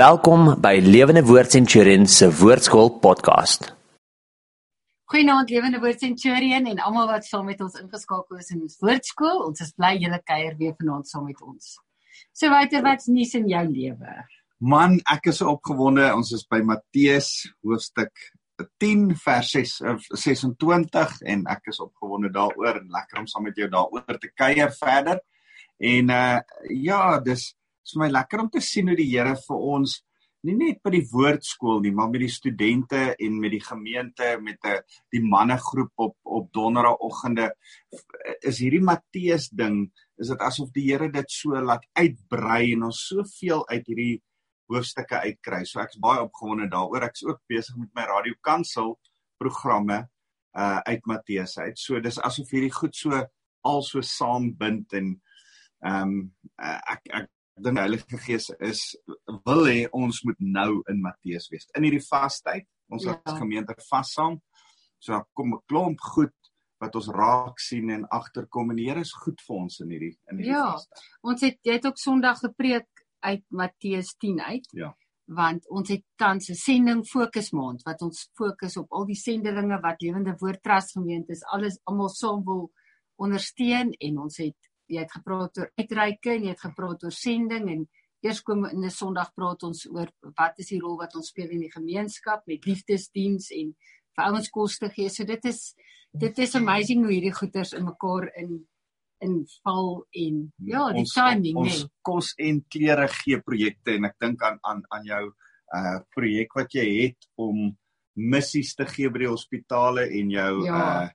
Welkom by Lewende Woord Centurion se Woordskool podcast. Goeienaand Lewende Woord Centurion en almal wat saam met ons ingeskakel is in ons Woordskool. Ons is bly julle kuier weer vanaand saam met ons. So watter wat's nuus in jou lewe? Man, ek is opgewonde. Ons is by Matteus hoofstuk 10 vers 6 26 en ek is opgewonde daaroor en lekker om saam met jou daaroor te kuier verder. En uh ja, dis is vir my lekker om te sien hoe die Here vir ons nie net by die woordskool nie, maar met die studente en met die gemeente met 'n die mannegroep op op donderdagoggende is hierdie Matteus ding, is dit asof die Here dit so laat uitbrei en ons soveel uit hierdie hoofstukke uitkry. So ek's baie opgewonde daaroor. Ek's ook besig met my radio kansel programme uh uit Matteus uit. So dis asof hierdie goed so al so saambind en ehm um, ek ek dink die Heilige Gees is wil hê ons moet nou in Matteus wees. In hierdie vastyd, ons ja. as gemeente vas saam. So daar kom 'n klomp goed wat ons raak sien en agterkom en die Here is goed vir ons in hierdie in hierdie ja, vastyd. Ons het jy het ook Sondag gepreek uit Matteus 10 uit. Ja. Want ons het tans 'n sending fokusmaand wat ons fokus op al die sendelinge wat Lewende Woord Trust gemeente is, alles almal saam wil ondersteun en ons het jy het gepraat oor uitreike en jy het gepraat oor sending en eers kom in 'n Sondag praat ons oor wat is die rol wat ons speel in die gemeenskap met liefdesdiens en vir ouens kos te gee. So dit is dit is amazing hoe hierdie goeders in mekaar in in val en ja, die ons, timing ons nee. kos en klere gee projekte en ek dink aan aan aan jou uh projek wat jy het om missies te gee by die hospitale en jou ja. uh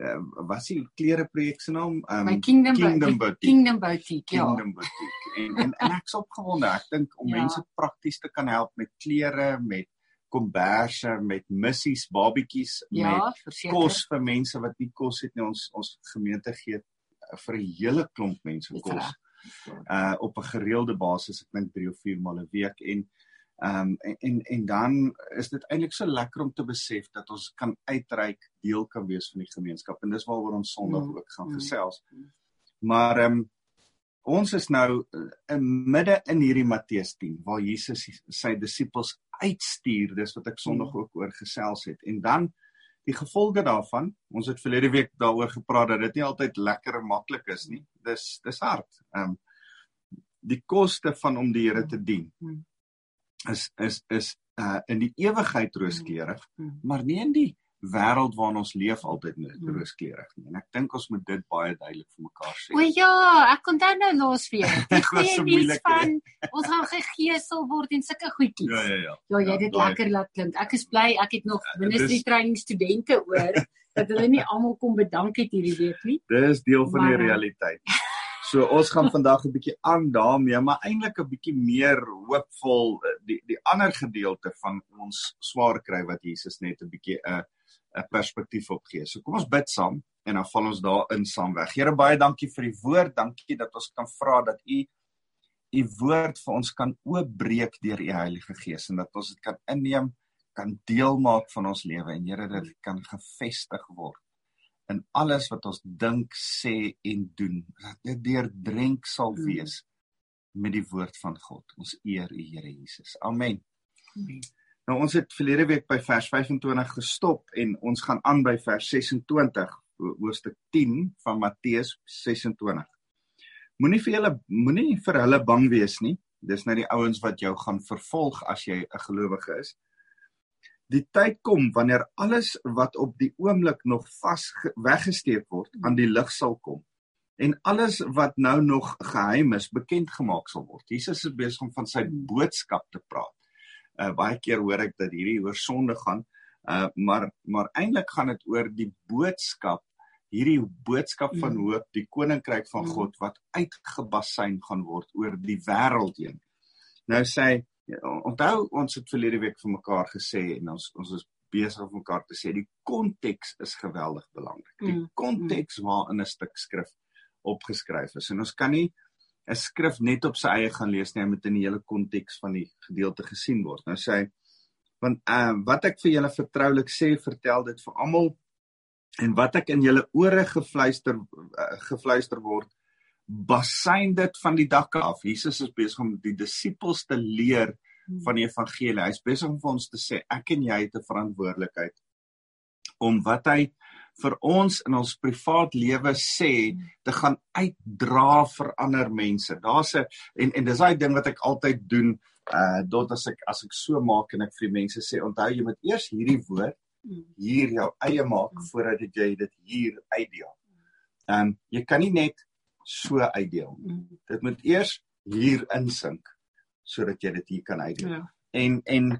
uh, wat is die klere projek se naam? Um Kingdom, Kingdom Boutique. Kingdom Boutique, ja. Kingdom Boutique. En en, en ek's opgewonde. Ek dink om ja. mense prakties te kan help met klere, met komberse, met missies, babetjies, ja, met verseker. kos vir mense wat nie kos het nie. Ons ons gemeente gee eh, vir 'n hele klomp mense kos. Uh op 'n gereelde basis, ek dink 3 of 4 maal 'n week en Ehm um, en, en en dan is dit eintlik so lekker om te besef dat ons kan uitreik, deel kan wees van die gemeenskap en dis waaroor ons Sondag mm. ook gaan mm. gesels. Maar ehm um, ons is nou eh, in midde in hierdie Matteus 10 waar Jesus sy disippels uitstuur, dis wat ek Sondag mm. ook oor gesels het. En dan die gevolge daarvan, ons het verlede week daaroor gepraat dat dit nie altyd lekker en maklik is nie. Dis dis hard. Ehm um, die koste van om die Here te dien is is is uh in die ewigheid rooskleurig, mm, maar nie in die wêreld waarin ons leef altyd net mm. rooskleurig nie. En ek dink ons moet dit baie duidelik vir mekaar sê. O ja, ek kon dan nou los weer. Die goeie nuus van ons gaan gegeesel word en sulke goedjies. Ja ja ja. Ja, jy het dit ja, lekker laat klink. Ek is bly ek het nog ministry training studente oor dat hulle nie almal kom bedank het hierdie week nie. Dis deel van maar, die realiteit. So ons gaan vandag 'n bietjie aan daarmee, maar eintlik 'n bietjie meer hoopvol eh, die die ander gedeelte van ons swaar kry wat Jesus net 'n bietjie 'n 'n perspektief op gee. So kom ons bid saam en dan val ons daarin saam weg. Here baie dankie vir die woord. Dankie dat ons kan vra dat U U woord vir ons kan oopbreek deur U Heilige Gees en dat ons dit kan inneem, kan deel maak van ons lewe en Here dat dit kan gefestig word in alles wat ons dink, sê en doen. Dat dit deurdrenk sal mm. wees met die woord van God. Ons eer U Here Jesus. Amen. Amen. Nou ons het verlede week by vers 25 gestop en ons gaan aan by vers 26, hoofstuk 10 van Matteus 26. Moenie vir hulle moenie vir hulle bang wees nie. Dis nou die ouens wat jou gaan vervolg as jy 'n gelowige is die tyd kom wanneer alles wat op die oomblik nog vas weggesteek word aan die lig sal kom en alles wat nou nog geheim is bekend gemaak sal word. Jesus is besig om van sy boodskap te praat. Uh baie keer hoor ek dat hierdie oor sonde gaan, uh maar maar eintlik gaan dit oor die boodskap, hierdie boodskap van mm. hoop, die koninkryk van mm. God wat uitgebasyn gaan word oor die wêreld heen. Nou sê hy onthou ons het verlede week vir mekaar gesê en ons ons is besig om mekaar te sê die konteks is geweldig belangrik. Die mm, konteks mm. waarin 'n stuk skrif opgeskryf is. En ons kan nie 'n skrif net op sy eie gaan lees nie, moet in die hele konteks van die gedeelte gesien word. Nou sê hy want uh, wat ek vir julle vertroulik sê, vertel dit vir almal en wat ek in julle ore gefluister uh, gefluister word basyn dit van die dakke af. Jesus is besig om die disippels te leer van die evangelie. Hy's besig om vir ons te sê ek en jy het 'n verantwoordelikheid om wat hy vir ons in ons privaat lewe sê te gaan uitdra vir ander mense. Daar's 'n en en dis daai ding wat ek altyd doen uh tot as ek as ek so maak en ek vir mense sê onthou jy moet eers hierdie woord hier jou eie maak voordat jy dit hier uitdeel. Ehm um, jy kan nie net so uitdeel. Dit moet eers hier insink sodat jy dit hier kan uitdeel. Ja. En en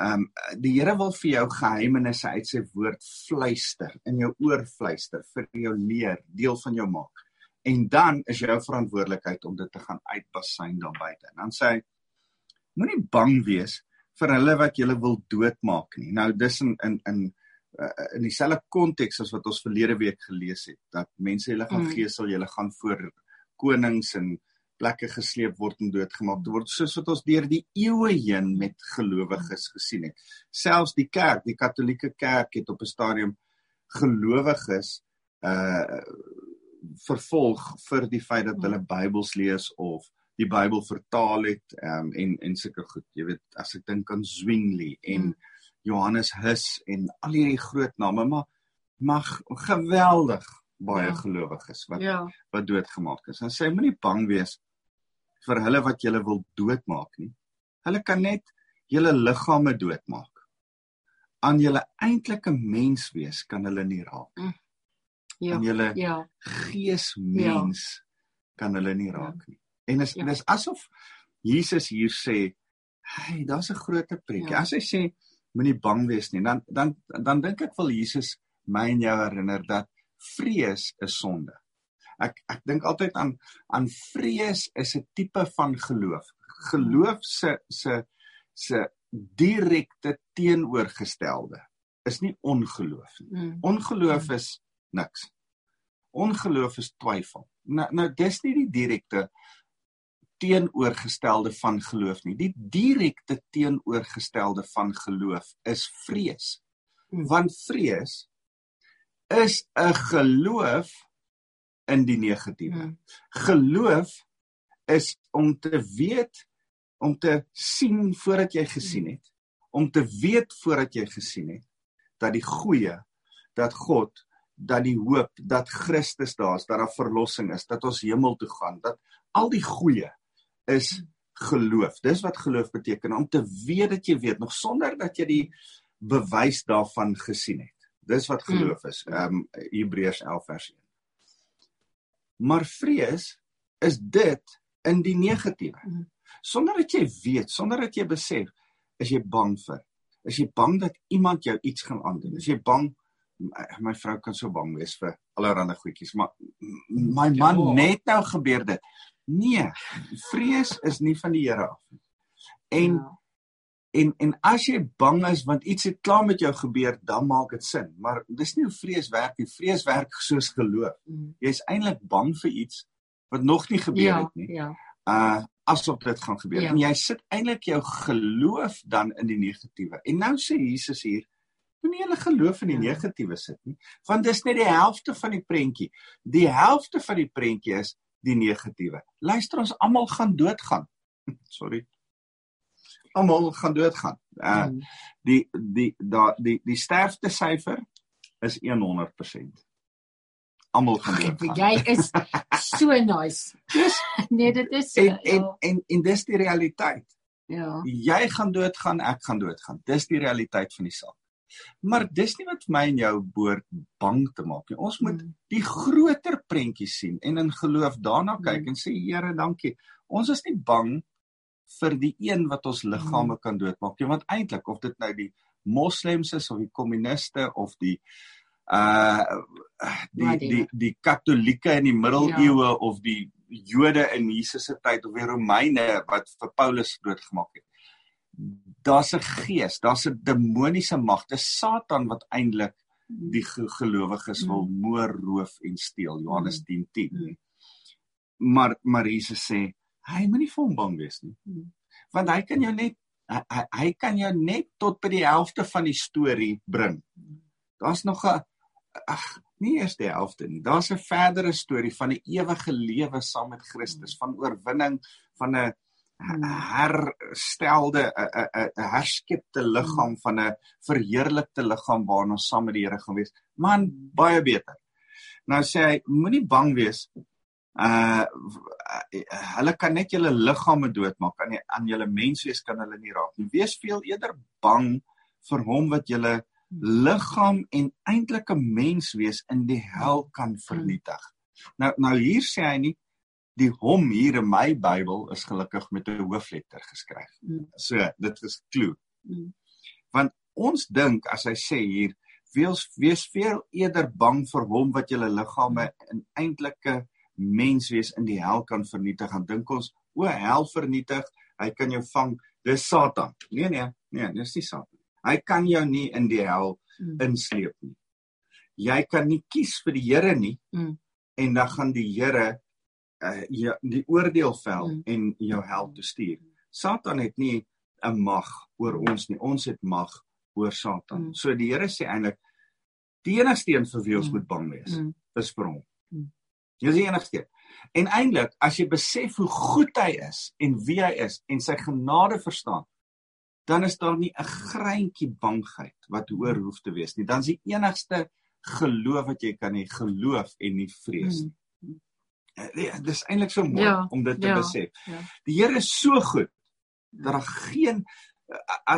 Ehm um, die Here wil vir jou geheimenisse uit sy woord fluister in jou oor fluister vir jou leer, deel van jou maak. En dan is jou verantwoordelikheid om dit te gaan uitbasyn dan buite. En dan sê hy moenie bang wees vir hulle wat julle wil doodmaak nie. Nou dis in in in uh, in dieselfde konteks as wat ons verlede week gelees het dat mense hulle gaan mm. geesel, julle gaan voor konings en plekke gesleep word en doodgemaak word soos wat ons deur die eeue heen met gelowiges gesien het. Selfs die kerk, die Katolieke Kerk het op 'n stadium gelowiges uh vervolg vir die feit dat hulle Bybels lees of die Bybel vertaal het um, en en sulke goed. Jy weet, as ek dink aan Zwingli en hmm. Johannes Hus en al hierdie groot name, maar mag geweldig baie ja. gelowiges wat ja. wat doodgemaak is. En sê moenie bang wees vir hulle wat julle wil doodmaak nie. Hulle kan net julle liggame doodmaak. Aan julle eintlike menswees kan hulle nie raak nie. Mm. Ja. Aan julle ja. geesmens ja. kan hulle nie raak nie. En is ja. dis asof Jesus hier sê, "Hey, daar's 'n groot preek." Ja. As hy sê moenie bang wees nie, dan dan dan dink ek wil Jesus my en jou herinner dat vrees is sonde ek ek dink altyd aan aan vrees is 'n tipe van geloof. Geloof se se se direkte teenoorgestelde is nie ongeloof nie. Mm. Ongeloof mm. is niks. Ongeloof is twyfel. Nou nou dis nie die direkte teenoorgestelde van geloof nie. Die direkte teenoorgestelde van geloof is vrees. Mm. Want vrees is 'n geloof in die negatiewe. Hmm. Geloof is om te weet om te sien voordat jy gesien hmm. het, om te weet voordat jy gesien het dat die goeie, dat God, dat die hoop, dat Christus daar is, dat daar verlossing is, dat ons hemel toe gaan, dat al die goeie is hmm. geloof. Dis wat geloof beteken om te weet dat jy weet nog sonder dat jy die bewys daarvan gesien het. Dis wat geloof is. Ehm um, Hebreërs 11 vers 1. Maar vrees is dit in die negatiewe. Mhm. Sonder dat jy weet, sonder dat jy besef, is jy bang vir. Is jy bang dat iemand jou iets gaan aandoen? Is jy bang my vrou kan so bang wees vir allerlei goedjies, maar my man ja. net nou gebeur dit. Nee, vrees is nie van die Here af nie. En ja. En en as jy bang is want iets het klaar met jou gebeur, dan maak dit sin. Maar dis nie hoe vrees werk nie. Vrees werk soos geloof. Mm. Jy's eintlik bang vir iets wat nog nie gebeur ja, het nie. Ja. Uh asof dit gaan gebeur. Ja. En jy sit eintlik jou geloof dan in die negatiewe. En nou sê Jesus hier, moenie hulle geloof in die ja. negatiewe sit nie, want dis net die helfte van die prentjie. Die helfte van die prentjie is die negatiewe. Luister ons almal gaan doodgaan. Sorry almal gaan doodgaan. Uh mm. die die da die die sterfte syfer is 100%. Almal gaan doodgaan. Jy is so nice. Dis nee, dit is en, en, ja. en en dis die realiteit. Ja. Jy gaan doodgaan, ek gaan doodgaan. Dis die realiteit van die saak. Maar dis nie wat my en jou behoort bang te maak nie. Ons moet mm. die groter prentjie sien en in geloof daarna kyk mm. en sê Here, dankie. Ons is nie bang vir die een wat ons liggame hmm. kan doodmaak. Jy want eintlik of dit nou die moslems is of die kommuniste of die uh die die die katolieke in die middeleeue ja. of die Jode in Jesus se tyd of die Romeine wat vir Paulus doodgemaak het. Daar's 'n gees, daar's 'n demoniese mag, dis Satan wat eintlik die gelowiges wil hmm. moor, roof en steel. Johannes 10:10. Hmm. 10. Maar maar Jesus sê hy moenie vir hom bang wees nie. Hmm. Want hy kan jou net hy, hy kan jou net tot by die helfte van die storie bring. Daar's nog 'n ag, nie eers die helfte nie. Daar's 'n verdere storie van 'n ewige lewe saam met Christus, van oorwinning, van 'n herstelde 'n 'n 'n herskepte liggaam van 'n verheerlikte liggaam waarna ons saam met die Here gaan wees. Man, baie beter. Nou sê hy, moenie bang wees. Uh hulle kan net julle liggame doodmaak aan aan julle menswees kan hulle nie raak nie. Wees veel eerder bang vir hom wat julle liggaam en eintlike menswees in die hel kan vernietig. Nou nou hier sê hy nie die hom hier in my Bybel is gelukkig met 'n hoofletter geskryf. Mm. So, dit is klou. Mm. Want ons dink as hy sê hier wees wees veel eerder bang vir hom wat julle liggame in eintlike menswees in die hel kan vernietig. Dan dink ons, o, hel vernietig, hy kan jou vang. Dis Satan. Nee nee, nee, dis nie Satan. Hy kan jou nie in die hel mm. insleep nie. Jy kan nie kies vir die Here nie. Mm. En dan gaan die Here uh jy die oordeel vel mm. en jou hel toe stuur. Satan het nie 'n mag oor ons nie. Ons het mag oor Satan. Mm. So die Here sê eintlik die enigste een vir wie ons mm. moet bang wees mm. is vir hom. Mm. Dis die enigste. En eintlik as jy besef hoe goed hy is en wie hy is en sy genade verstaan, dan is daar nie 'n greintjie bangheid wat hoor hoef te wees nie. Dan is die enigste geloof wat jy kan hê, geloof en nie vrees nie. Mm. Ja, dis eintlik so mooi ja, om dit te ja, besef. Ja. Die Here is so goed dat daar geen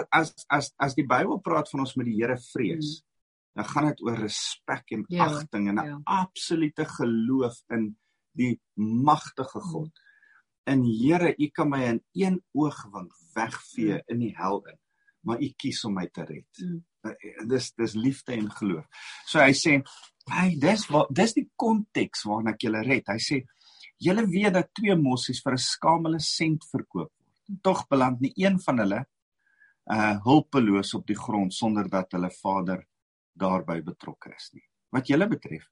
as as as die Bybel praat van ons met die Here vrees, mm. dan gaan dit oor respek en ja, agting en 'n ja. absolute geloof in die magtige God. Mm in Here, U kan my in een oogwink wegvee mm. in die hel in, maar U kies om my te red. Mm. Uh, dis dis liefde en geloof. So hy sê, "Hey, dis wat dis die konteks waarna ek julle red." Hy sê, "Julle weet dat twee mossies vir 'n skamele sent verkoop word. Tog beland nie een van hulle uh hulpeloos op die grond sonder dat hulle vader daarbey betrokke is nie. Wat julle betref,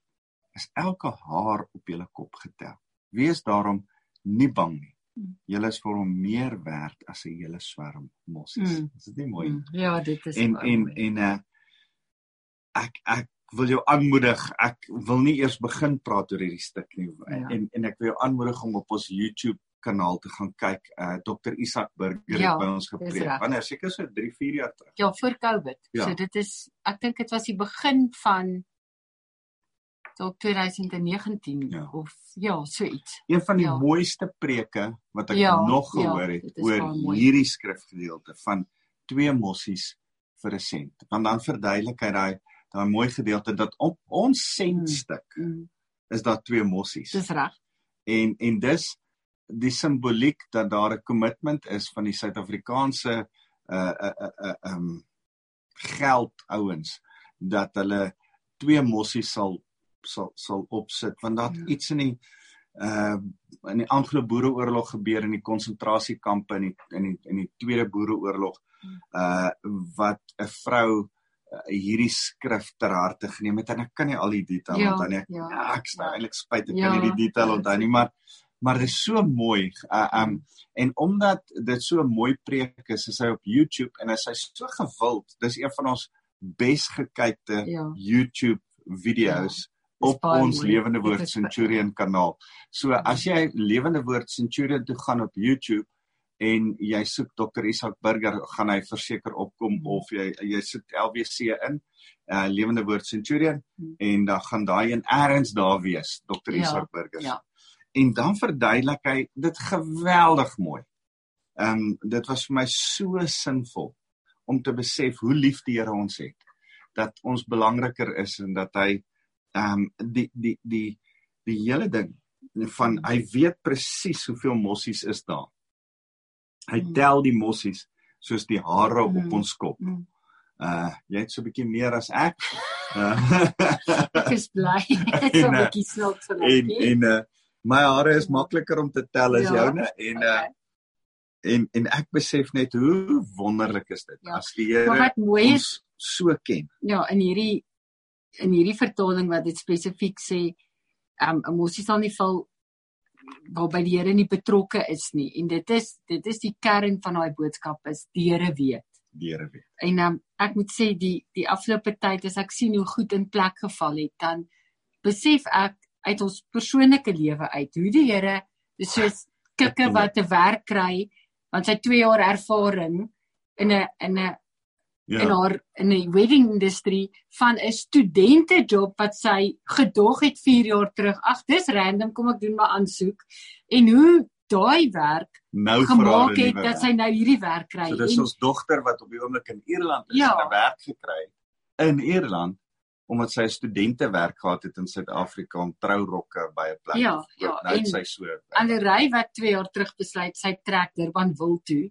is elke haar op julle kop getel. Wees daarom nie bang nie. Julle is vir hom meer werd as 'n hele swerm mossies. Mm. Is dit nie mooi nie? Mm. Ja, dit is En en mooi. en uh ek ek wil jou aanmoedig. Ek wil nie eers begin praat oor hierdie stuk nie. Ja. En en ek wil jou aanmoedig om op ons YouTube kanaal te gaan kyk. Uh Dr. Isak Burger ja, het by ons gepreek. Wanneer seker so 3, 4 jaar terug. Ja, voor Covid. Ja. So dit is ek dink dit was die begin van dalk 2019 ja. of ja, so iets. Een van die ja. mooiste preke wat ek ja, nog ja, gehoor het ja, oor hierdie skrifgedeelte van twee mossies vir 'n sent. Want dan verduidelik hy daai daai mooi gedeelte dat op ons sentstuk mm, mm. is daar twee mossies. Dis reg. En en dis die simboliek dat daar 'n kommitment is van die Suid-Afrikaanse uh uh, uh um geld ouens dat hulle twee mossies sal sal sal opsit want daar ja. iets in die uh in die Anglo-Boereoorlog gebeur in die konsentrasiekampe in die in die in die Tweede Boereoorlog uh wat 'n vrou uh, hierdie skrif ter harte geneem het en ek kan nie al die detail ja, onthou nie. Ja, ja, ek staan ja. eintlik spyt ek ja, kan nie die detail onthou nie, maar maar dit is so mooi. Uh, um en omdat dit so 'n mooi preek is, is hy op YouTube en hy is so gewild. Dis een van ons besgekykte ja. YouTube video's. Ja op ons Lewende Woord Centurion kanaal. So as jy Lewende Woord Centurion toe gaan op YouTube en jy soek Dr. Isak Burger, gaan hy verseker opkom mm. of jy jy soek LWC in, uh Lewende Woord Centurion mm. en dan gaan daai een eers daar wees, Dr. Ja, Isak Burger. Ja. En dan verduidelik hy dit geweldig mooi. Ehm um, dit was vir my so sinvol om te besef hoe lief die Here ons het dat ons belangriker is en dat hy ehm um, die die die die hele ding van hy weet presies hoeveel mossies is daar. Hy mm. tel die mossies soos die hare op ons kop. Uh jy het so 'n bietjie meer as ek. ek is bly. so 'n uh, bietjie snot so net. En en uh my hare is makliker om te tel as ja, joune en uh okay. en en ek besef net hoe wonderlik is dit ja. as die Here ons so ken. Ja, in hierdie in hierdie vertaling wat dit spesifiek sê, um, emosie sal nie val waarby die Here nie betrokke is nie en dit is dit is die kern van daai boodskap is die Here weet. Die Here weet. En um, ek moet sê die die afgelope tyd as ek sien hoe goed in plek geval het, dan besef ek uit ons persoonlike lewe uit hoe die Here dis soos kikke wat te werk kry want sy 2 jaar ervaring in 'n in 'n Ja. in haar in die wedding industrie van 'n studente job wat sy gedog het 4 jaar terug. Ag, dis random, kom ek doen my aansoek. En hoe daai werk nou gemaak het dat sy nou hierdie werk kry. So dis en ons dogter wat op die oomblik in Ierland is Ja. en 'n werk gekry het in Ierland omdat sy 'n studentewerk gehad het in Suid-Afrika om trourokke by 'n plek. Ja, te koop. ja, nou het en sy so. Andery wat 2 jaar terug besluit sy trek Durban wil toe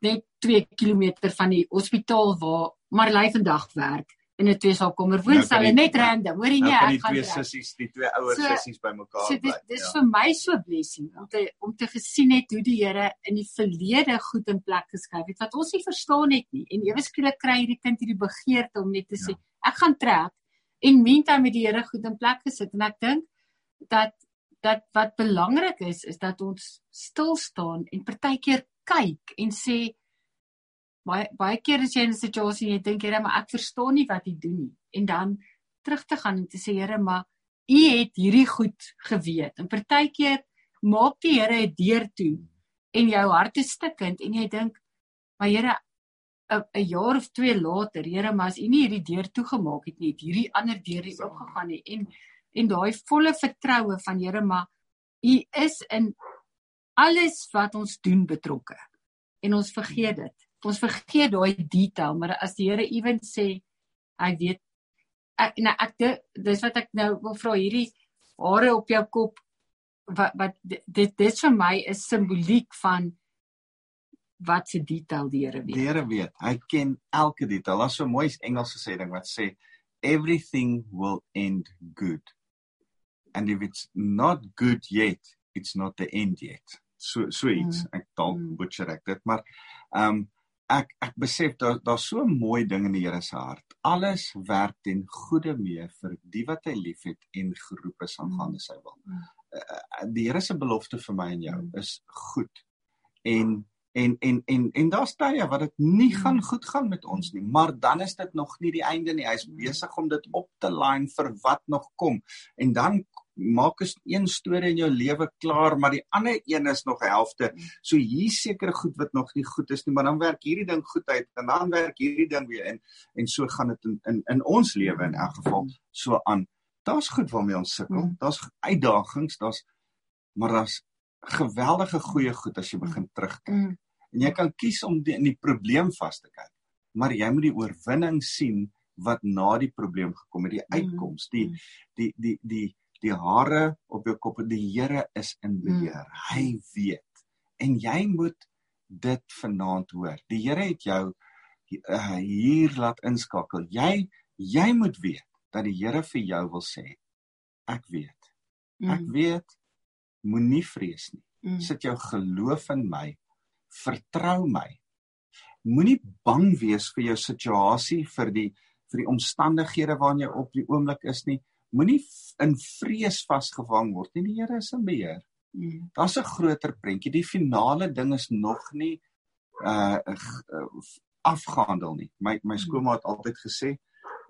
net 2 km van die hospitaal waar Marley vandag werk in 'n tweesalkamer Nou kan woonstel die- net random hoor jy Nou nie ek die gaan twee trek. sissies, die twee ouer So- sissies bymekaar So dit bly. dis ja. vir my so blessing om te om te gesien het hoe die Here in die verlede goed in plek geskryf het wat ons nie verstaan het nie. En ewe skielik kry hierdie kind hierdie begeerte om net te sê ek gaan trek en meantime met die Here goed in plek gesit en ek dink dat dat wat belangrik is is dat ons stil staan en partykeer kyk en sê baie baie keer as jy in 'n situasie en jy dink Here maar ek verstaan nie wat U doen nie en dan terug te gaan en te sê Here maar U het hierdie goed geweet. En partykeer maak die Here 'n deur toe en jou hart is stikkend en jy dink maar Here 'n jaar of 2 later, Here, maar as U nie hierdie deur toegemaak het nie, het hierdie ander deur nie oopgegaan nie en en daai volle vertroue van Here, maar U is in alles wat ons doen betrokke. En ons vergeet dit. Ons vergeet daai detail, maar as die Here ewen sê hy weet ek nou ek di- dis wat ek nou wil vra hierdie hare op jou kop wat wat dit dit vir my is simboliek van wat se detail die Here Die weet. Here weet, hy ken elke detail. Daar's so 'n mooi Engelse sê ding wat sê everything will end good. And if it's not good yet, it's not the end yet. So so iets. Ek dalk Mm. butcher ek dit, maar ehm um, ek ek besef daar daar's so 'n mooi ding in die Here se hart. Alles werk ten goeie mee vir die wat hy liefhet en geroep is aangaande sy wil. Uh, die Here se belofte vir my en jou is goed. En en en en en daar's tye wat dit nie gaan goed gaan met ons nie, maar dan is dit nog nie die einde nie. Hy's besig om dit op te line vir wat nog kom. En dan maak is een storie in jou lewe klaar, maar die ander een is nog helfte. So hier seker goed wat nog nie goed is nie, maar dan werk hierdie ding goed uit en dan werk hierdie ding weer in en so gaan dit in in in ons lewe in elk geval so aan. Daar's goed waarmee ons sukkel. Mm. Daar's uitdagings, daar's maar daar's geweldige goeie goed as jy begin terugkyk. Mm. En jy kan kies om die, in die probleem vas te kyk, maar jy moet die oorwinning sien wat na die probleem gekom het, die Mm. uitkoms, die Mm. die die die die hare op jou kop, die Here is in beheer. Hy weet. En jy moet dit vanaand hoor. Die Here het jou uh, hier laat inskakel. Jy jy moet weet dat die Here vir jou wil sê ek weet. Ek Mm. weet moenie vrees nie. Mm. Sit jou geloof in my. Vertrou my. Moenie bang wees vir jou situasie, vir die vir die omstandighede waarin jy op die oomblik is nie. Moenie in vrees vasgevang word nie. Die Here is in beheer. Mm. Daar's 'n groter prentjie. Die finale ding is nog nie uh uh, afgehandel nie. My my skoolma het altyd gesê,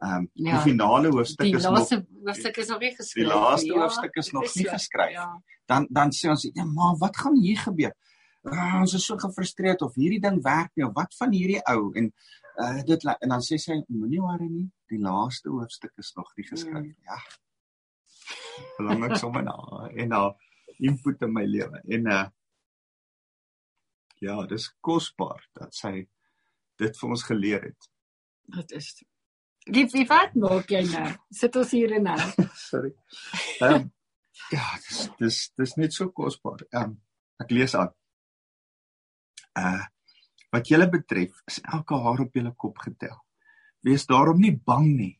ehm um, Hmm. Ja, die finale hoofstuk Die is nog laaste hoofstuk is nog nie die geskryf. laaste nie. Ja, hoofstuk is nog nie so. geskryf Ja. dan dan sê ons ja maar wat gaan hier gebeur? Uh, ons is so gefrustreerd of hierdie ding werk nie of wat van hierdie ou en uh, dit en dan sê sy moenie worry nie die laaste hoofstuk is nog nie geskryf Mm. ja belangrik sommer na en na input in my lewe en uh, ja dis kosbaar dat sy dit vir ons geleer het Dit is. Lief, wie wat maak jy nou? Sit ons hier en nou. sorry um, ja dis dis dis net so kosbaar um, ek lees aan uh wat julle betref is elke haar op julle kop getel. Wees daarom nie bang nie.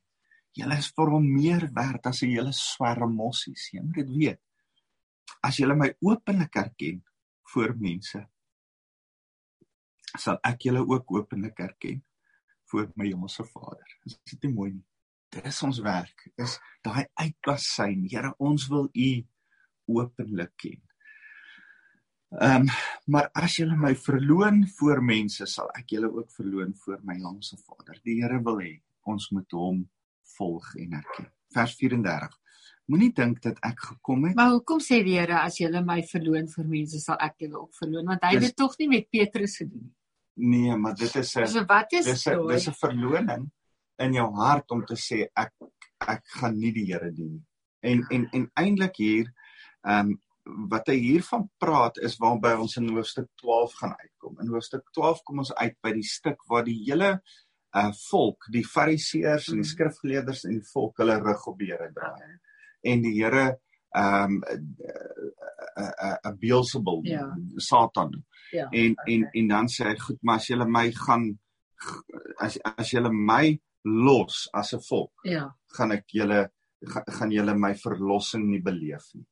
Julle is vir hom meer werd as 'n hele swerm mossies jy moet dit weet. As julle my openlik erken voor mense sal ek julle ook openlik erken voor my hemelse Vader. Is dit nie mooi nie? Dis ons werk is daai uitklassyn Here ons wil u openlik ken Ehm um, maar as julle my verloon voor mense sal ek julle ook verloon voor my hemelse Vader. Die Here wil hê ons moet hom volg en erken. Vers 34. Moenie dink dat ek gekom het. Maar hoekom sê die Here as julle my verloon vir mense sal ek julle ook verloon? Want hy het Dis- dit tog nie met Petrus gedoen nie. Nee, maar dit is 'n So wat is dis 'n dis 'n verloning in jou hart om te sê ek ek gaan nie die Here dien nie. En en en eintlik hier ehm um, wat hy hiervan praat is waarby ons in hoofstuk 12 gaan uitkom. In hoofstuk 12 kom ons uit by die stuk waar die hele uh volk, die fariseërs en die Mhm. skrifgeleerders en die volk hulle rug op die Here draai. En die Here ehm um, 'n Beelzebul, Ja. Satan Ja. en en en dan sê hy goed maar as julle my gaan as as julle my los as 'n volk Ja. gaan ek julle ga, gaan julle my verlossing nie beleef nie.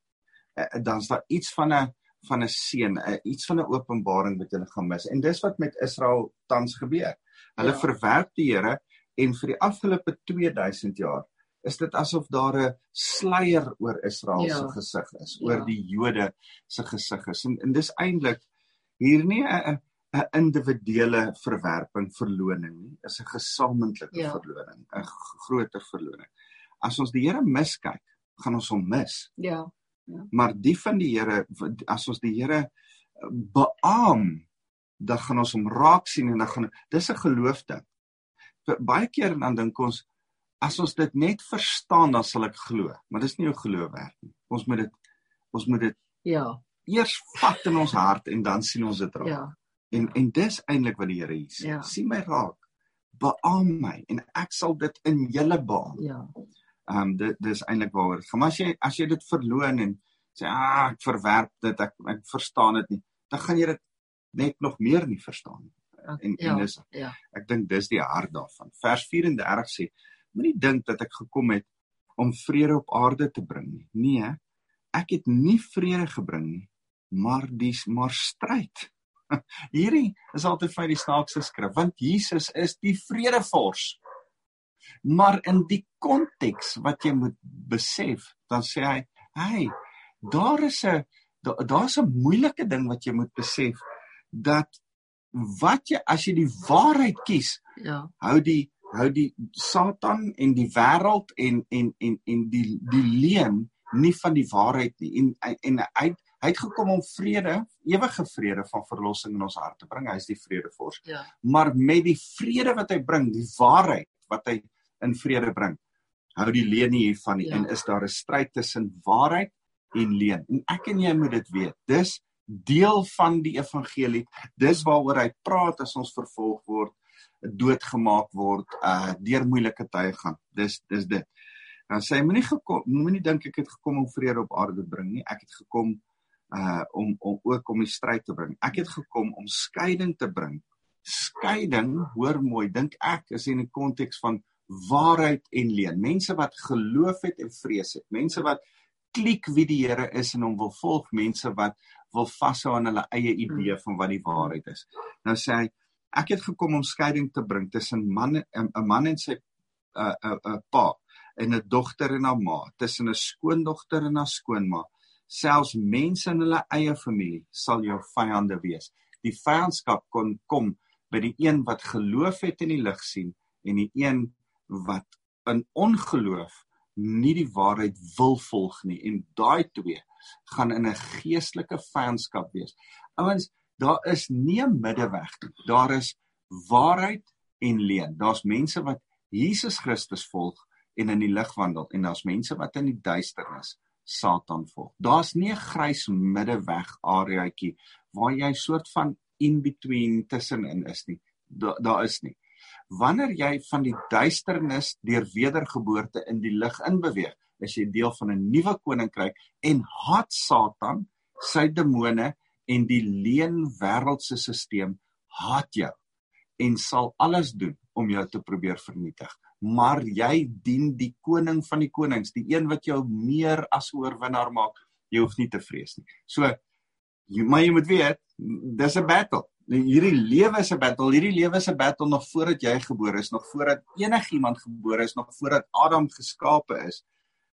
Eh, Dan's daar iets van 'n van 'n seën, eh, iets van 'n openbaring wat julle gaan mis. En dis wat met Israel tans gebeur. Hulle Ja. verwerp die Here en vir die afgelope 2000 jaar is dit asof daar 'n sluier oor Israel Ja. se gesig is, Ja. oor die Jode se gesig is. En, en dis eintlik hier nie 'n 'n individuele verwerping verloning nie, is 'n gesamentlike Ja. verloning, 'n groter verloning. As ons die Here miskyk, gaan ons hom mis. Ja. Maar die van die Here as ons die Here eh, beam, dan gaan ons hom raak sien en dan gaan dis 'n geloofding. Ba- Baie keer dan dink ons as ons dit net verstaan dan sal ek glo, maar dis nie hoe geloof werk nie. Ons moet dit ons moet dit Ja. eers vat in ons hart en dan sien ons dit raak. Ja. En en dis eintlik wat die Here hier sê. Ja. Sien my raak. Beam my en ek sal dit in julle baan. Ja. Ehm um, dit dis eintlik waaroor gaan. Maar as jy as jy dit verloon en sê ah ek verwerp dit, ek ek verstaan dit nie, dan gaan jy dit net nog meer nie verstaan nie. En ja. en dis Ja. ek dink dis die hart daarvan. Vers 34 sê moenie dink dat ek gekom het om vrede op aarde te bring nie. Nee, ek het nie vrede gebring nie, maar dis maar stryd. Hierdie is altyd vir my die snaakste skrif want Jesus is die vredevors. Maar in die konteks wat jy moet besef, dan sê hy, "Hey, daar is 'n da- daar's 'n moeilike ding wat jy moet besef dat wat jy as jy die waarheid kies, Ja. hou die hou die Satan en die wêreld en en en en die die leuen nie van die waarheid nie en en hy hy het gekom om vrede, ewige vrede van verlossing in ons hart te bring. Hy is die vredevors. Ja. Maar met die vrede wat hy bring, die waarheid wat hy in vrede bring, hou die leuen nie hiervan nie Ja. en is daar 'n stryd tussen waarheid en leuen. En ek en jy moet dit weet. Dis deel van die evangelie. Dis waaroor hy praat as ons vervolg word, doodgemaak word, uh deur moeilike tye gaan. Dis dis dit. Dan sê hy moenie gekom moenie dink ek het gekom om vrede op aarde te bring nie. Ek het gekom uh om om ook om die stryd te bring. Ek het gekom om skeiding te bring. Skeiding, hoor mooi, dink ek is in die konteks van waarheid en leuen. Mense wat geloof het en vrees het. Mense wat klik wie die Here is en hom wil volg, mense wat wil vashou aan hulle eie idee van wat die waarheid is. Nou sê hy, ek het gekom om skeiding te bring tussen man 'n 'n man en sy 'n uh, 'n uh, uh, pa en 'n dogter en haar ma, tussen 'n skoondogter en haar skoonma. Selfs mense in hulle eie familie sal jou vyande wees. Die vyandskap kon kom by die een wat geloof het en die lig sien en die een wat in ongeloof nie die waarheid wil volg nie en daai twee gaan in 'n geestelike vyandskap wees. Ouens, daar is nie 'n middeweg nie. Daar is waarheid en leuen. Daar's mense wat Jesus Christus volg en in die lig wandel en daar's mense wat in die duisternis Satan volg. Daar's nie 'n grys middeweg areaatjie waar jy soort van in between tussenin is nie. Daar daar is nie. Wanneer jy van die duisternis deur wedergeboorte in die lig inbeweeg, is jy deel van 'n nuwe koninkryk en haat Satan, sy demone en die leuen wêreldse stelsel haat jou en sal alles doen om jou te probeer vernietig. Maar jy dien die koning van die konings, die een wat jou meer as oorwinnaar maak. Jy hoef nie te vrees nie. So jy maar jy moet weet, dis 'n battle. Hierdie lewe is 'n battle. Hierdie lewe is 'n battle nog voordat jy gebore is, nog voordat enigiemand gebore is, nog voordat Adam geskape is,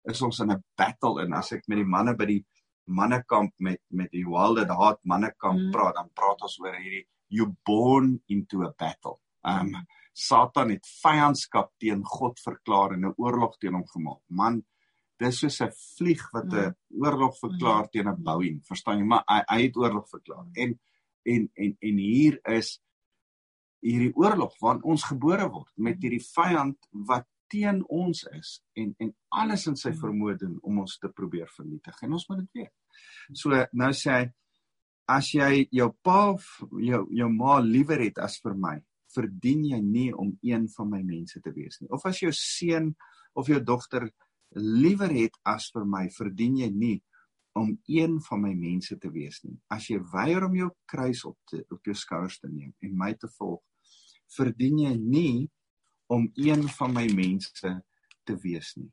is ons in 'n battle en as ek met die manne by die mannekamp met met die Wilde Heart mannekamp Mm. praat, dan praat ons oor hierdie you born into a battle. Um Satan het vyandskap teen God verklaar en 'n oorlog teen hom gemaak. Man, Dis soos 'n vlieg wat 'n oorlog verklaar teen 'n Boeing, verstaan jy? Maar hy, hy het oorlog verklaar. En en en en hier is hierdie oorlog waarin ons gebore word met hierdie vyand wat teen ons is en en alles in sy vermoë doen om ons te probeer vernietig. En ons moet dit weet. So nou sê hy as jy jou pa jou jou ma liewer het as vir my, verdien jy nie om een van my mense te wees nie. Of as jou seun of jou dogter liewer het as vir my, verdien jy nie om een van my mense te wees nie. As jy weier om jou kruis op te op jou skouers te neem en my te volg, verdien jy nie om een van my mense te wees nie.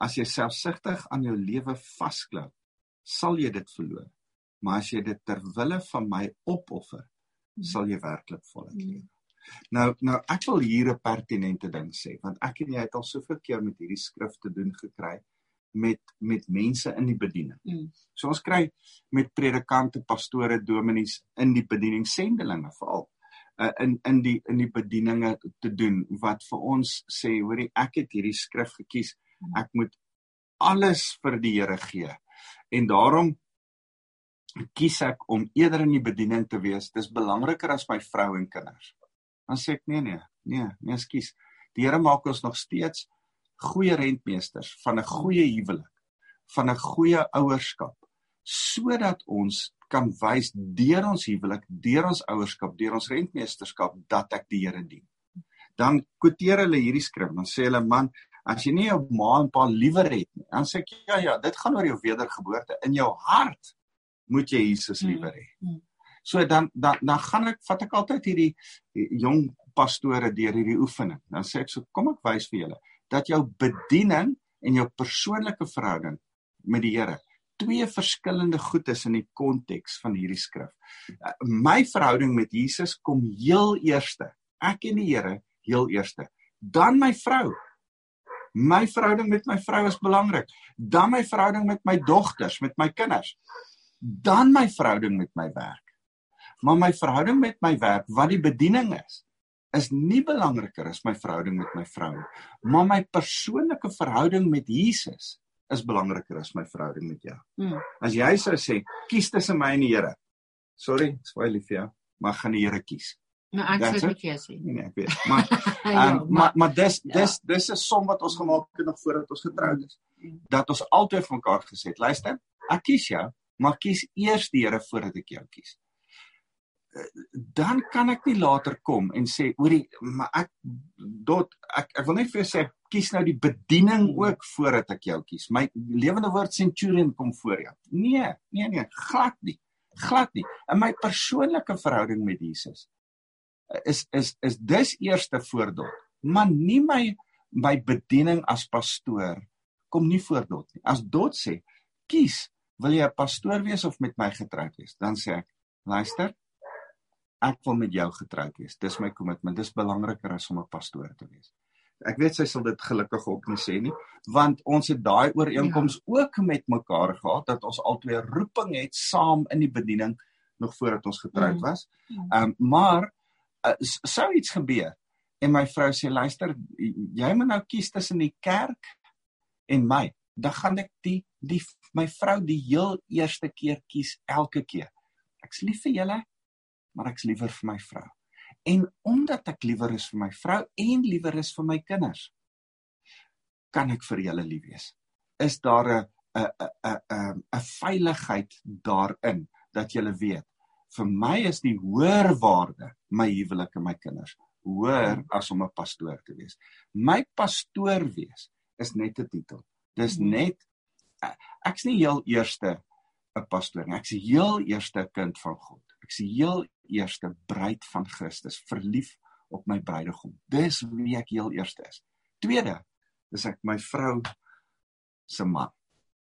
As jy selfsugtig aan jou lewe vasklou, sal jy dit verloor. Maar as jy dit ter wille van my opoffer, sal jy werklik voluit hmm. lewe. Nou nou ek wil hier 'n pertinente ding sê want ek en jy het al soveel keer met hierdie skrif te doen gekry met met mense in die bediening. Mm. So ons kry met predikante, pastore, dominees in die bediening sendelinge veral uh, in in die in die bedieninge te doen wat vir ons sê hoorie ek het hierdie skrif gekies. Ek moet alles vir die Here gee. En daarom kies ek om eerder in die bediening te wees. Dis belangriker as my vrou en kinders. Dan sê ek nee nee, nee, nee, ekskuus. Die Here maak ons nog steeds goeie rentmeesters van 'n goeie huwelik, van 'n goeie ouerskap, sodat ons kan wys deur ons huwelik, deur ons ouerskap, deur ons rentmeesterskap dat ek die Here dien. Dan quoteer hulle hierdie skrif, dan sê hulle man, as jy nie jou ma en pa liewer het nie, dan sê ek ja ja, dit gaan oor jou wedergeboorte in jou hart moet jy Jesus liewer hê. Hmm. Hmm. So dan dan dan gaan ek vat ek altyd hierdie jong pastore deur hierdie oefening. Dan sê ek so kom ek wys vir julle dat jou bediening en jou persoonlike verhouding met die Here twee verskillende goed is in die konteks van hierdie skrif. My verhouding met Jesus kom heel eerste. Ek en die Here heel eerste. Dan my vrou. My verhouding met my vrou is belangrik. Dan my verhouding met my dogters, met my kinders. Dan my verhouding met my werk. Maar my verhouding met my werk, wat die bediening is, is nie belangriker as my verhouding met my vrou. Maar my persoonlike verhouding met Jesus is belangriker as my verhouding met jou. Hmm. As jy sou sê, kies tussen my en die Here. Sorry, ek's baie lief vir jou, maar gaan die Here kies. Nou ek sou nie kies nie. Nee, ek weet. Maar ja, um, maar maar dis ja. dis dis 'n som wat ons gemaak het nog voordat ons getroud is. Hmm. Dat ons altyd vir mekaar gesê het, luister, ek kies jou, maar kies eers die Here voordat ek jou kies dan kan ek nie later kom en sê hoorie maar ek dot ek ek wil net vir jou sê kies nou die bediening ook voordat ek jou kies. My lewende woord centurion kom voor jou. Nee nee nee glad nie glad nie. In my persoonlike verhouding met Jesus is is is dis eerste voordot maar nie my my bediening as pastoor kom nie voor dot nie. As dot sê kies wil jy 'n pastoor wees of met my getroud wees? Dan sê ek luister ek wil met jou getroud wees. Dis my kommitment. Dis belangriker as om 'n pastoor te wees. Ek weet sy sal dit gelukkig ook nie sê nie, want ons het daai ooreenkoms ja. ook met mekaar gehad dat ons albei roeping het saam in die bediening nog voordat ons getroud mm. was. Mm. Ehm um, maar uh, sou iets gebeur en my vrou sê luister, jy moet nou kies tussen die kerk en my. Dan gaan ek die die my vrou die heel eerste keer kies elke keer. Ek's lief vir julle maar ek's liewer vir my vrou. En omdat ek liewer is vir my vrou en liewer is vir my kinders, kan ek vir julle lief wees. Is daar 'n 'n 'n 'n 'n veiligheid daarin dat julle weet vir my is die hoër waarde my huwelik en my kinders hoër as om 'n pastoor te wees. My pastoor wees is net 'n titel. Dis hmm. net ek's nie heel eerste 'n pastoor nie. Ek's heel eerste kind van God. Ek's heel eerste bruid van Christus, verlief op my bruidegom. Dis wie ek heel eerste is. Tweede, is ek my vrou se man.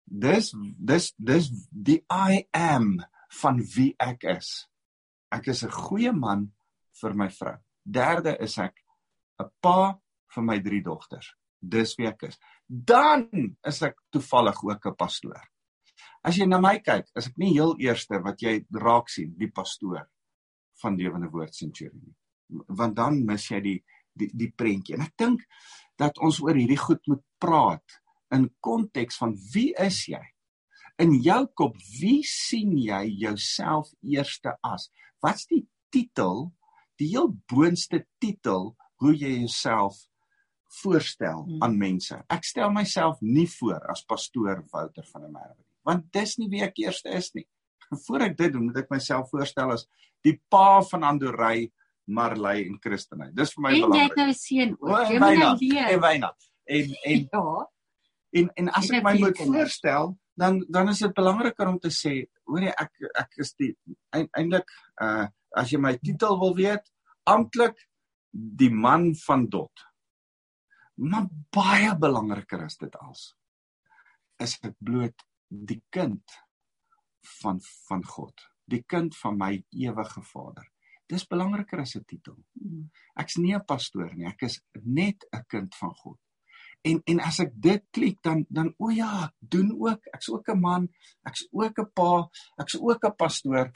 Dis dis dis die I am van wie ek is. Ek is 'n goeie man vir my vrou. Derde is ek 'n pa vir my drie dogters. Dis wie ek is. Dan is ek toevallig ook 'n pastoor. As jy na my kyk, is ek nie heel eerste wat jy raak sien, die pastoor van lewende woord centurion. Want dan mis jy die die die prentjie. En ek dink dat ons oor hierdie goed moet praat in konteks van wie is jy? In jou kop, wie sien jy jouself eerste as? Wat's die titel, die heel boonste titel hoe jy jouself voorstel hmm. aan mense? Ek stel myself nie voor as pastoor Wouter van der Merwe nie, want dis nie wie ek eerste is nie. Voor ek dit doen, moet ek myself voorstel as die pa van Andorey, Marley en Christine. Dis vir my en belangrik. jy het nou 'n seun ook. En Jy moet nou leer. En Wynand. En en Ja. en en as En ek my moet kinders. voorstel, dan dan is dit belangriker om te sê, hoor jy ek ek is die eintlik uh as jy my titel wil weet, amptelik die man van Dot. Maar baie belangriker is dit als is ek bloot die kind van van God, die kind van my ewige Vader. Dis belangriker as 'n titel. Mm. Ek's nie 'n pastoor nie, ek is net 'n kind van God. En en as ek dit klik dan dan o ja, ek doen ook, ek's ook 'n man, ek's ook 'n pa, ek's ook 'n pastoor,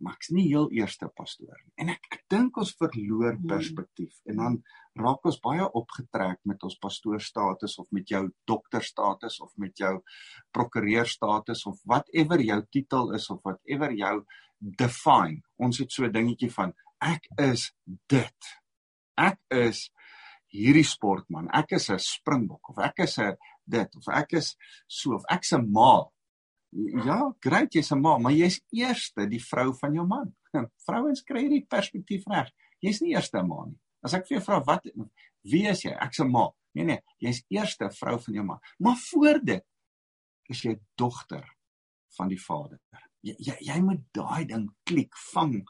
maar ek's nie heel eerste pastoor nie. En ek ek dink ons verloor Hmm. perspektief en dan raak ons baie opgetrek met ons pastoorstatus of met jou dokterstatus of met jou prokureurstatus of whatever jou titel is of whatever jou define. Ons het so 'n dingetjie van ek is dit. Ek is hierdie sportman. Ek is 'n springbok of ek is 'n dit of ek is so of ek's 'n ma. Ja, great, jy's 'n ma, maar jy's eerste die vrou van jou man. Vrouens kry hierdie perspektief reg. Jy's nie eerste ma nie. As ek vir jou vra wat wie is jy? Ek's 'n ma. Nee nee, jy's eerste vrou van jou man. Maar voor dit is jy dogter van die Vader. Jy jy, jy moet daai ding klik, vang,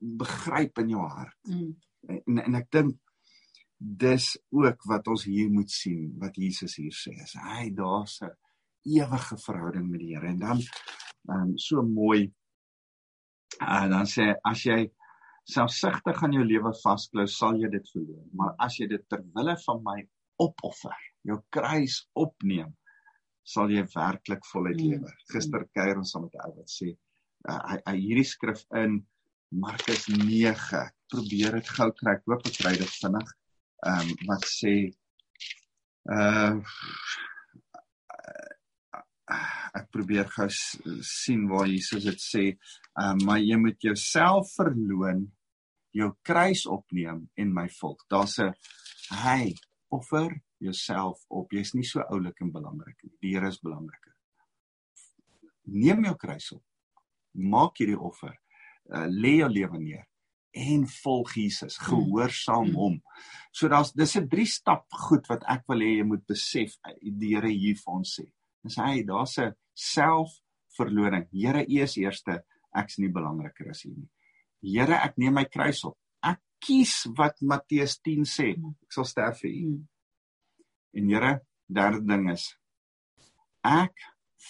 begryp in jou hart. Mm. En en ek dink dis ook wat ons hier moet sien wat Jesus hier sê. Is hy daar's 'n ewige verhouding met die Here en dan um, so mooi en dan sê as jy selfsugtig aan jou lewe vasklou, sal jy dit verloor. Maar as jy dit ter wille van my opoffer, jou kruis opneem, sal jy werklik voluit Mm. lewe. Gister kuier ons saam met 'n ou wat sê uh, hy hy hierdie skrif in Markus 9. Ek probeer dit gou kry. Ek hoop ek kry dit vinnig. Ehm um, wat sê uh ek probeer gou sien waar Jesus dit sê. Uh, maar jy moet jouself verloon, jou kruis opneem en my volg. Daar's 'n hy offer jouself op. Jy's nie so oulik en belangrik nie. Die Here is belangriker. Neem jou kruis op. Maak hierdie offer. Uh, lê jou lewe neer en volg Jesus, gehoorsaam Mm. hom. So daar's dis 'n drie stap goed wat ek wil hê jy moet besef uh, die Here hier vir ons sê. Dis hy, daar's 'n selfverloning. Here, U is eerste, ek's nie belangriker as U nie. Here, ek neem my kruis op. Ek kies wat Matteus 10 sê. Ek sal sterf vir U. Mm. En Here, derde ding is ek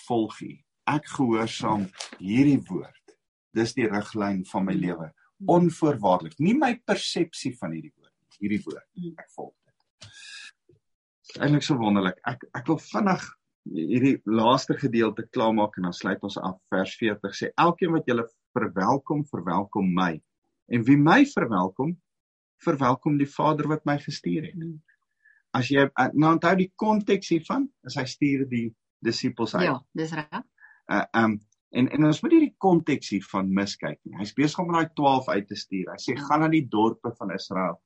volg U. Ek gehoorsaam hierdie woord. Dis die riglyn van my lewe. Onvoorwaardelik. Nie my persepsie van hierdie woord nie, hierdie woord. Mm. Ek volg dit. Eintlik so wonderlik. Ek ek wil vinnig hierdie laaste gedeelte klaarmaak en dan sluit ons af vers 40 sê elkeen wat julle verwelkom, verwelkom my. En wie my verwelkom, verwelkom die Vader wat my gestuur het. Mm. As jy nou onthou die konteks hiervan, is hy stuur die disippels uit. Ja, dis reg. Uh um en en ons moet hierdie konteks hiervan miskyk nie. Hy's besig om daai 12 uit te stuur. Hy sê Ja. gaan na die dorpe van Israel.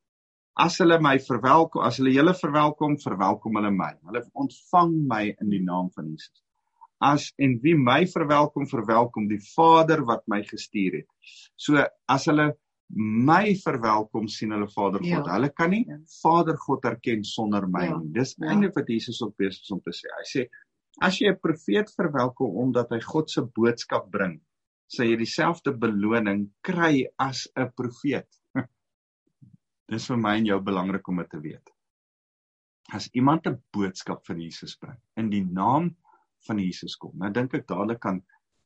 As hulle my verwelkom, as hulle julle verwelkom, verwelkom hulle my. Hulle ontvang my in die naam van Jesus. As en wie my verwelkom, verwelkom die Vader wat my gestuur het. So as hulle my verwelkom sien hulle Vader God. Ja. Hulle kan nie Ja. Vader God erken sonder my Ja. nie. Dis Ja. eintlik wat Jesus ook besig is om te sê. Hy sê as jy 'n profeet verwelkom omdat hy God se boodskap bring, sal jy dieselfde beloning kry as 'n profeet. Dis vir my en jou belangrik om dit te weet. As iemand 'n boodskap van Jesus bring in die naam van Jesus kom, nou dink ek dadelik aan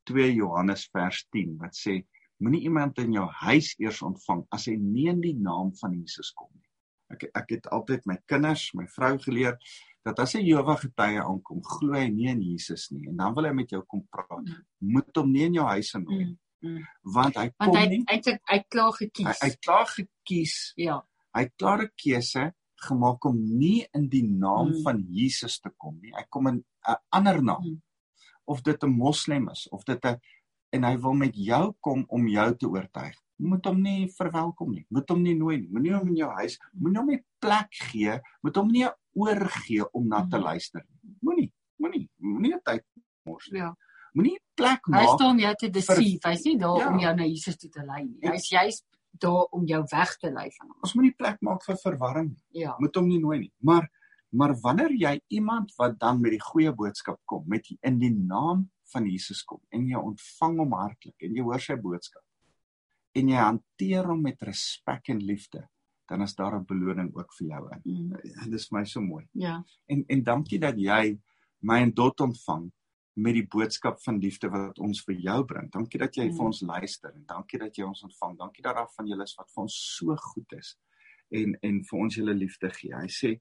2 Johannes vers 10 wat sê moenie iemand in jou huis eers ontvang as hy nie in die naam van Jesus kom nie. Ek ek het altyd my kinders, my vrou geleer dat as 'n Jehovah getuie aankom, glo hy nie in Jesus nie en dan wil hy met jou kom praat. Mm. Moet hom nie in jou huis innooi Mm. Mm. want hy kom Want hy nie hy het hy het klaar hy gekies. hy het klaar gekies Ja. Hy het klaar 'n keuse gemaak om nie in die naam Mm. van Jesus te kom nie hy kom in 'n ander naam. Mm. Of dit 'n moslem is of dit 'n en hy wil met jou kom om jou te oortuig. Moet hom nie verwelkom nie. Moet hom nie nooi nie. Moenie hom in jou huis, moenie hom 'n plek gee, moet hom nie 'n oor gee om na te Mhm. luister nie. Moenie, moenie, moenie tyd mors nie. Ja. Moenie plek Hy maak. staan jou te deceive. Hy's nie daar Ja. om jou na Jesus toe te lei nie. Hy's juist daar om jou weg te lei van hom. Ons moenie plek maak vir verwarring nie. Ja. moet hom nie nooi nie. Maar maar wanneer jy iemand wat dan met die goeie boodskap kom, met die, in die naam van Jesus kom en jy ontvang hom hartlik en jy hoor sy boodskap en jy hanteer hom met respek en liefde, dan is daar 'n beloning ook vir jou in. Mm. Dit is vir my so mooi. Ja. En en dankie dat jy my en Dot ontvang met die boodskap van liefde wat ons vir jou bring. Dankie dat jy Mm. vir ons luister en dankie dat jy ons ontvang. Dankie dat daar van julle is wat vir ons so goed is en en vir ons julle liefde gee. Hy sê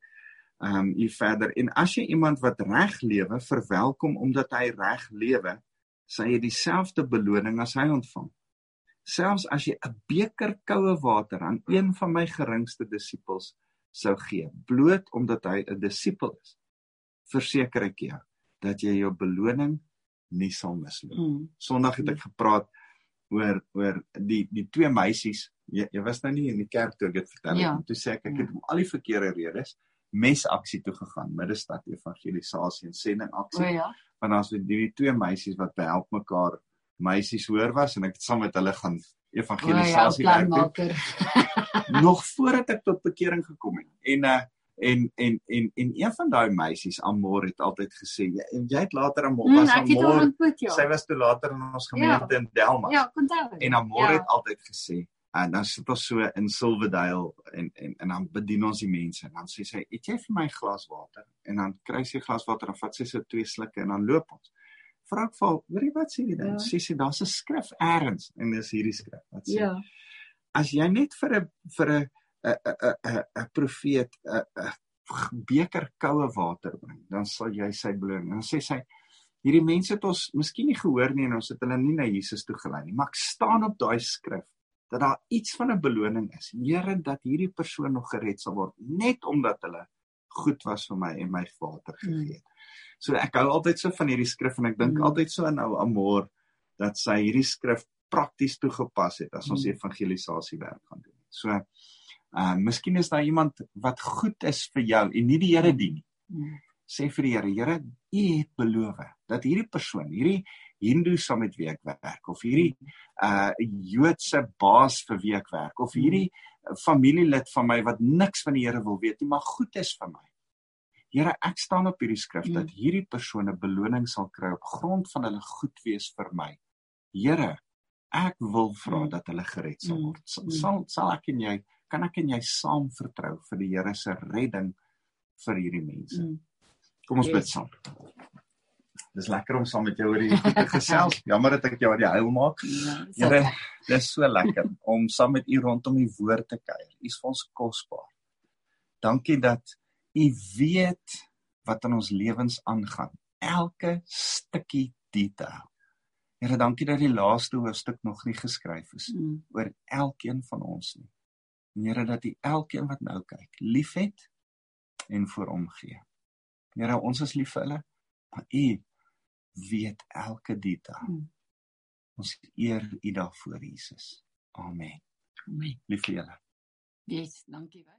ehm um, hier verder en as jy iemand wat reg lewe verwelkom omdat hy reg lewe, sal jy dieselfde beloning as hy ontvang. Selfs as jy 'n beker koue water aan een van my geringste disippels sou gee, bloot omdat hy 'n disipel is, verseker ek jou dat jy jou beloning nie sal misloop. Mm. Sondag het ek gepraat oor oor die die twee meisies. Jy, jy was nou nie in die kerk toe ek dit vertel Ja. het. Toe sê ek ek het om al die verkeerde redes mesaksie toe gegaan, middestad evangelisasie en sendingaksie. O ja. Want daar's die, die twee meisies wat behelp mekaar meisies hoor was en ek het saam met hulle gaan O ja, evangelisasie werk doen planmaker. nog voordat ek tot bekering gekom het. En uh en en en en een van daai meisies Amor het altyd gesê jy, en jy het later Amor Mm, was Amor ontmoet ja. sy was toe later in ons gemeente in Delmas Ja, onthou. en Amor ja. het altyd gesê en dan sit ons so in Silverdale en en en dan bedien ons die mense en dan sê sy het jy vir my 'n glas water en dan kry sy 'n glas water en vat sy so twee slukke en dan loop ons vra ek vir hoor jy wat sê jy dan Ja. sê sy daar's 'n skrif eers en dis hierdie skrif wat sê Ja. as jy net vir 'n vir 'n 'n 'n 'n 'n profeet 'n 'n beker koue water bring, dan sal jy sy beloning. Dan sê sy hierdie mense het ons miskien nie gehoor nie en ons het hulle nie na Jesus toe gelei nie, maar ek staan op daai skrif dat daar iets van 'n beloning is. Here dat hierdie persoon nog gered sal word net omdat hulle goed was vir my en my water gegee het. So ek hou altyd so van hierdie skrif en ek dink Mm. altyd so aan ou Amor dat sy hierdie skrif prakties toegepas het as ons Mm. evangelisasie werk gaan doen. So uh miskien is daar iemand wat goed is vir jou en nie die Here dien nie. Mm. Sê vir die Here, Here, U het beloof dat hierdie persoon, hierdie Hindoe saam met wie ek werk of hierdie uh Joodse baas vir wie ek werk of hierdie familielid van my wat niks van die Here wil weet nie, maar goed is vir my. Here, ek staan op hierdie skrif Mm. dat hierdie persoon 'n beloning sal kry op grond van hulle goed wees vir my. Here, ek wil vra Mm. dat hulle gered sal Mm. word. Sal sal, sal ek en jy kan ek en jy saam vertrou vir die Here se redding vir hierdie mense. Mm. Kom ons Yes. bid saam. Dis lekker om saam met jou oor hierdie gesels. Jammer dat ek jou aan die huil maak. Ja, Here, okay. dis so lekker om saam met u rondom die woord te kuier. U is vir ons kosbaar. Dankie dat u weet wat in ons lewens aangaan. Elke stukkie detail. Here, dankie dat die laaste hoofstuk nog nie geskryf is Mm. oor elkeen van ons nie. Here dat U elkeen wat nou kyk, liefhet en vir omgee. Here, ons is lief vir hulle, maar U weet elke detail. Mm. Ons eer U daarvoor, Jesus. Amen. Amen. Lief vir julle. Yes, dankie.